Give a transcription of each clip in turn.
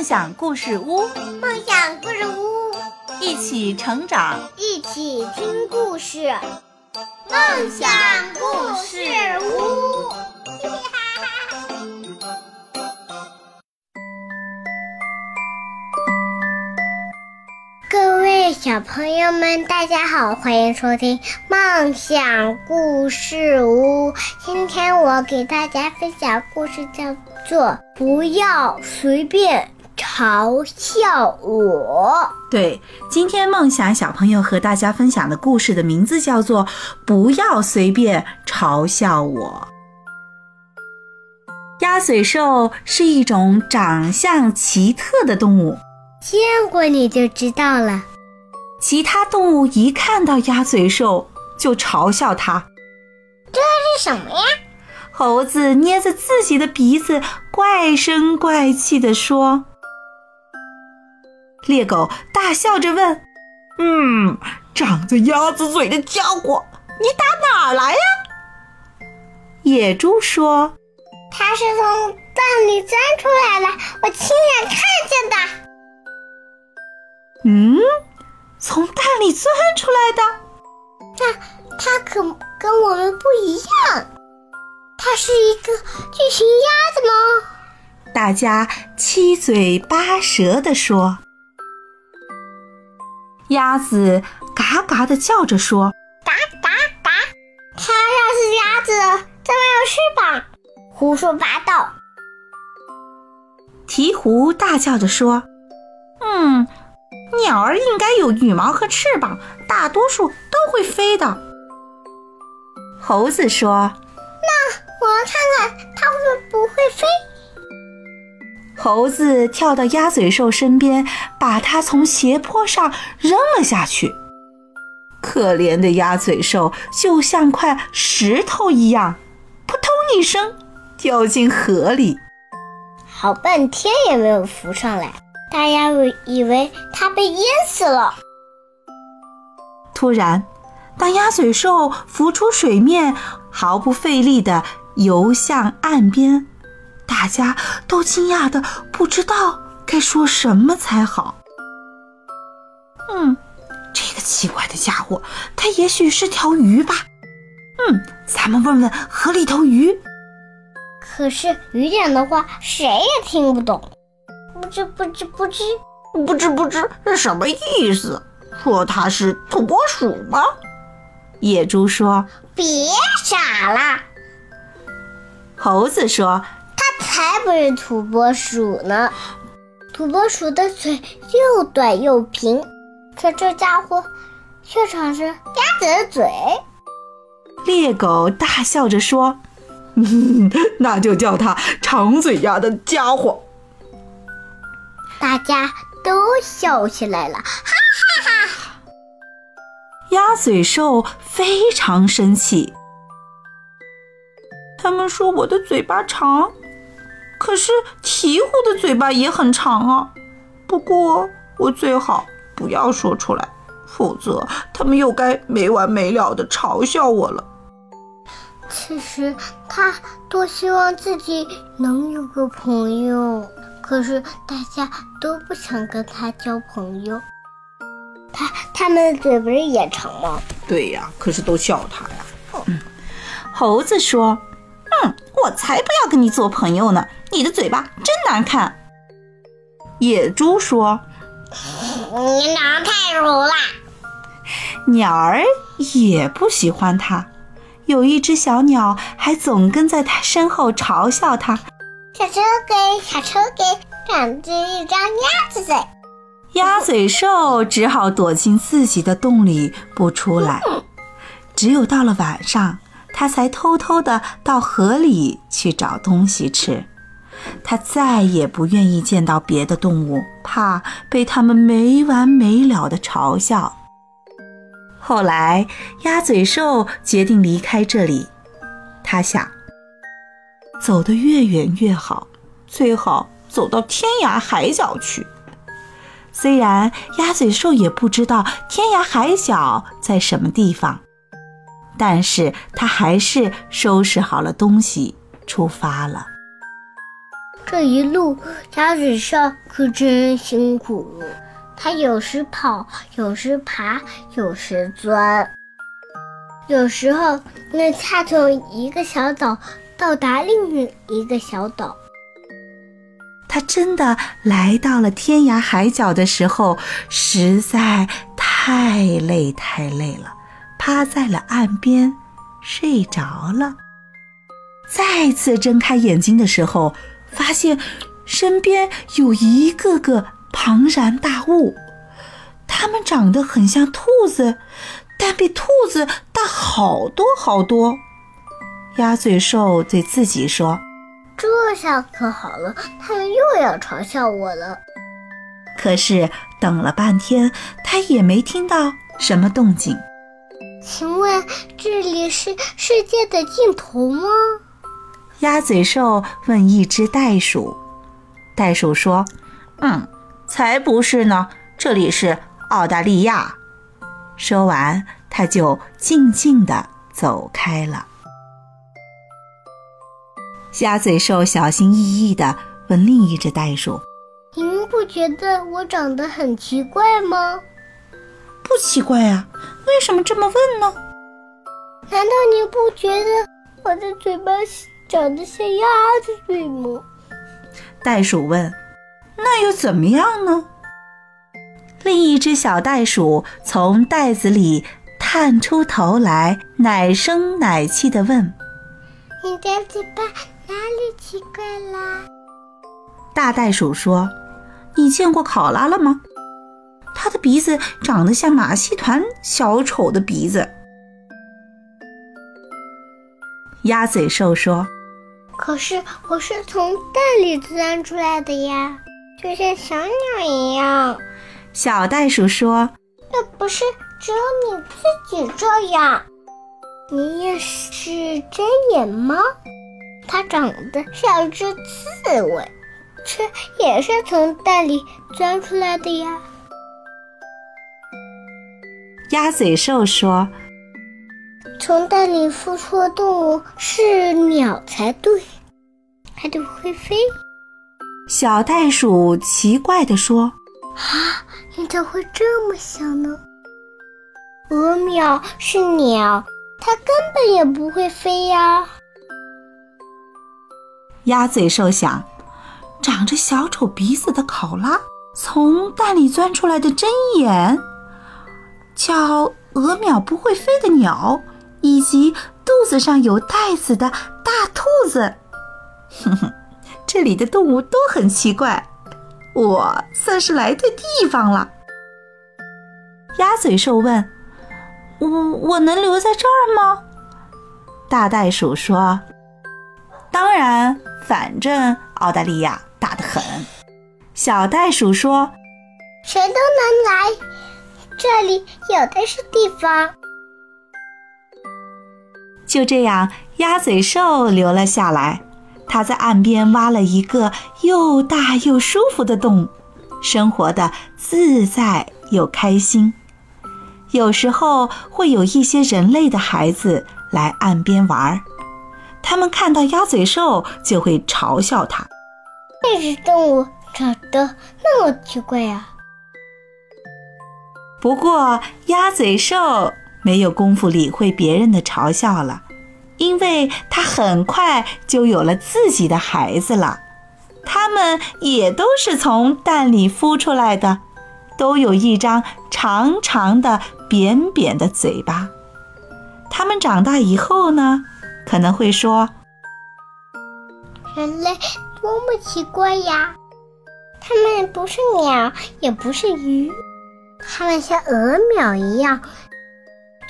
梦想故事屋，梦想故事屋，一起成长，一起听故事。梦想故事屋，各位小朋友们，大家好，欢迎收听梦想故事屋。今天我给大家分享故事，叫做《不要随便嘲笑我》。对，今天梦想小朋友和大家分享的故事的名字叫做《不要随便嘲笑我》。鸭嘴兽是一种长相奇特的动物，见过你就知道了。其他动物一看到鸭嘴兽就嘲笑它。这是什么呀？猴子捏着自己的鼻子，怪声怪气地说。猎狗大笑着问：“嗯，长着鸭子嘴的家伙，你打哪儿来呀？”野猪说：“它是从蛋里钻出来了，我亲眼看见的。”嗯，从蛋里钻出来的？那它可跟我们不一样，它是一个巨型鸭子吗？大家七嘴八舌地说。鸭子嘎嘎地叫着说：“嘎嘎嘎！它要是鸭子，怎么有翅膀？胡说八道！”鹈鹕大叫着说：“嗯，鸟儿应该有羽毛和翅膀，大多数都会飞的。”猴子说：“那我们看看它会不会飞。”猴子跳到鸭嘴兽身边，把它从斜坡上扔了下去。可怜的鸭嘴兽就像块石头一样，扑通一声掉进河里，好半天也没有浮上来。大家以为它被淹死了。突然，当鸭嘴兽浮出水面，毫不费力地游向岸边。大家都惊讶的不知道该说什么才好。嗯，这个奇怪的家伙，他也许是条鱼吧？嗯，咱们问问河里头鱼。可是鱼讲的话谁也听不懂。不知不知不知不知不知是什么意思？说它是土拨鼠吗？野猪说：“别傻了。”猴子说。才不是土拨鼠呢！土拨鼠的嘴又短又平，可这家伙却长着鸭子的嘴。猎狗大笑着说：“ 那就叫它长嘴鸭的家伙。”大家都笑起来了，哈哈哈！鸭嘴兽非常生气，他们说我的嘴巴长。可是鹈鹕的嘴巴也很长啊，不过我最好不要说出来，否则他们又该没完没了的嘲笑我了。其实他多希望自己能有个朋友，可是大家都不想跟他交朋友。他他们的嘴不是也长吗？对呀，可是都笑他呀。嗯，猴子说。嗯，我才不要跟你做朋友呢！你的嘴巴真难看。野猪说：“你长得太丑了。”鸟儿也不喜欢它，有一只小鸟还总跟在它身后嘲笑它：“小车给，小车给，长着一张鸭子嘴。”鸭嘴兽只好躲进自己的洞里不出来，只有到了晚上。他才偷偷的到河里去找东西吃，他再也不愿意见到别的动物，怕被他们没完没了的嘲笑。后来，鸭嘴兽决定离开这里。他想，走得越远越好，最好走到天涯海角去。虽然鸭嘴兽也不知道天涯海角在什么地方。但是他还是收拾好了东西，出发了。这一路小嘴兽可真辛苦，它有时跑，有时爬，有时钻，有时候那恰从一个小岛到达另一个小岛。他真的来到了天涯海角的时候，实在太累太累了，趴在了岸边睡着了。再次睁开眼睛的时候，发现身边有一个个庞然大物，它们长得很像兔子，但比兔子大好多好多。鸭嘴兽对自己说。这下可好了，他们又要嘲笑我了。可是等了半天，他也没听到什么动静。请问这里是世界的尽头吗？鸭嘴兽问一只袋鼠。袋鼠说：“嗯，才不是呢，这里是澳大利亚。”说完，它就静静地走开了。鸭嘴兽小心翼翼地问另一只袋鼠：“您不觉得我长得很奇怪吗？”“不奇怪啊，为什么这么问呢？”“难道你不觉得我的嘴巴长得像鸭子嘴吗？”袋鼠问。“那又怎么样呢？”另一只小袋鼠从袋子里探出头来，奶声奶气地问：“你的嘴巴？”哪里奇怪啦？大袋鼠说：“你见过考拉了吗？它的鼻子长得像马戏团小丑的鼻子。”鸭嘴兽说：“可是我是从蛋里钻出来的呀，就像小鸟一样。”小袋鼠说：“那不是只有你自己这样？爷爷是睁眼猫？”它长得像只刺猬，却也是从蛋里钻出来的呀。鸭嘴兽说：“从蛋里孵出的动物是鸟才对，它就会飞。”小袋鼠奇怪地说：“啊，你怎么会这么想呢？鹅鸟是鸟，它根本也不会飞呀。”鸭嘴兽想，长着小丑鼻子的考拉，从蛋里钻出来的针眼，叫鹅鸟不会飞的鸟，以及肚子上有袋子的大兔子。哼哼，这里的动物都很奇怪，我算是来对地方了。鸭嘴兽问：“我我能留在这儿吗？”大袋鼠说：“当然。”反正澳大利亚大得很，小袋鼠说：“谁都能来，这里有的是地方。”就这样，鸭嘴兽留了下来。它在岸边挖了一个又大又舒服的洞，生活的自在又开心。有时候会有一些人类的孩子来岸边玩儿。他们看到鸭嘴兽就会嘲笑它。这只动物长得那么奇怪呀！不过鸭嘴兽没有功夫理会别人的嘲笑了，因为它很快就有了自己的孩子了。他们也都是从蛋里孵出来的，都有一张长长的、扁扁的嘴巴。他们长大以后呢？可能会说：“人类多么奇怪呀！它们不是鸟，也不是鱼，它们像鹅鸟一样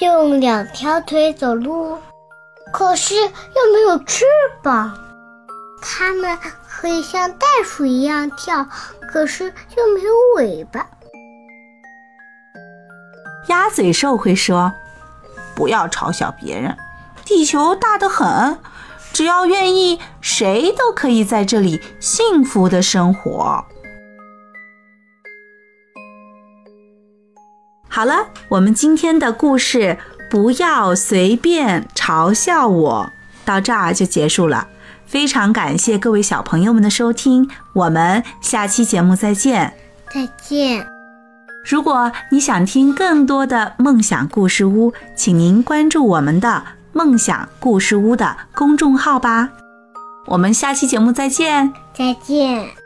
用两条腿走路，可是又没有翅膀。它们可以像袋鼠一样跳，可是又没有尾巴。”鸭嘴兽会说：“不要嘲笑别人。”地球大得很，只要愿意，谁都可以在这里幸福的生活。好了，我们今天的故事不要随便嘲笑我，到这儿就结束了。非常感谢各位小朋友们的收听，我们下期节目再见。再见。如果你想听更多的梦想故事屋，请您关注我们的梦想故事屋的公众号吧。我们下期节目再见。再见。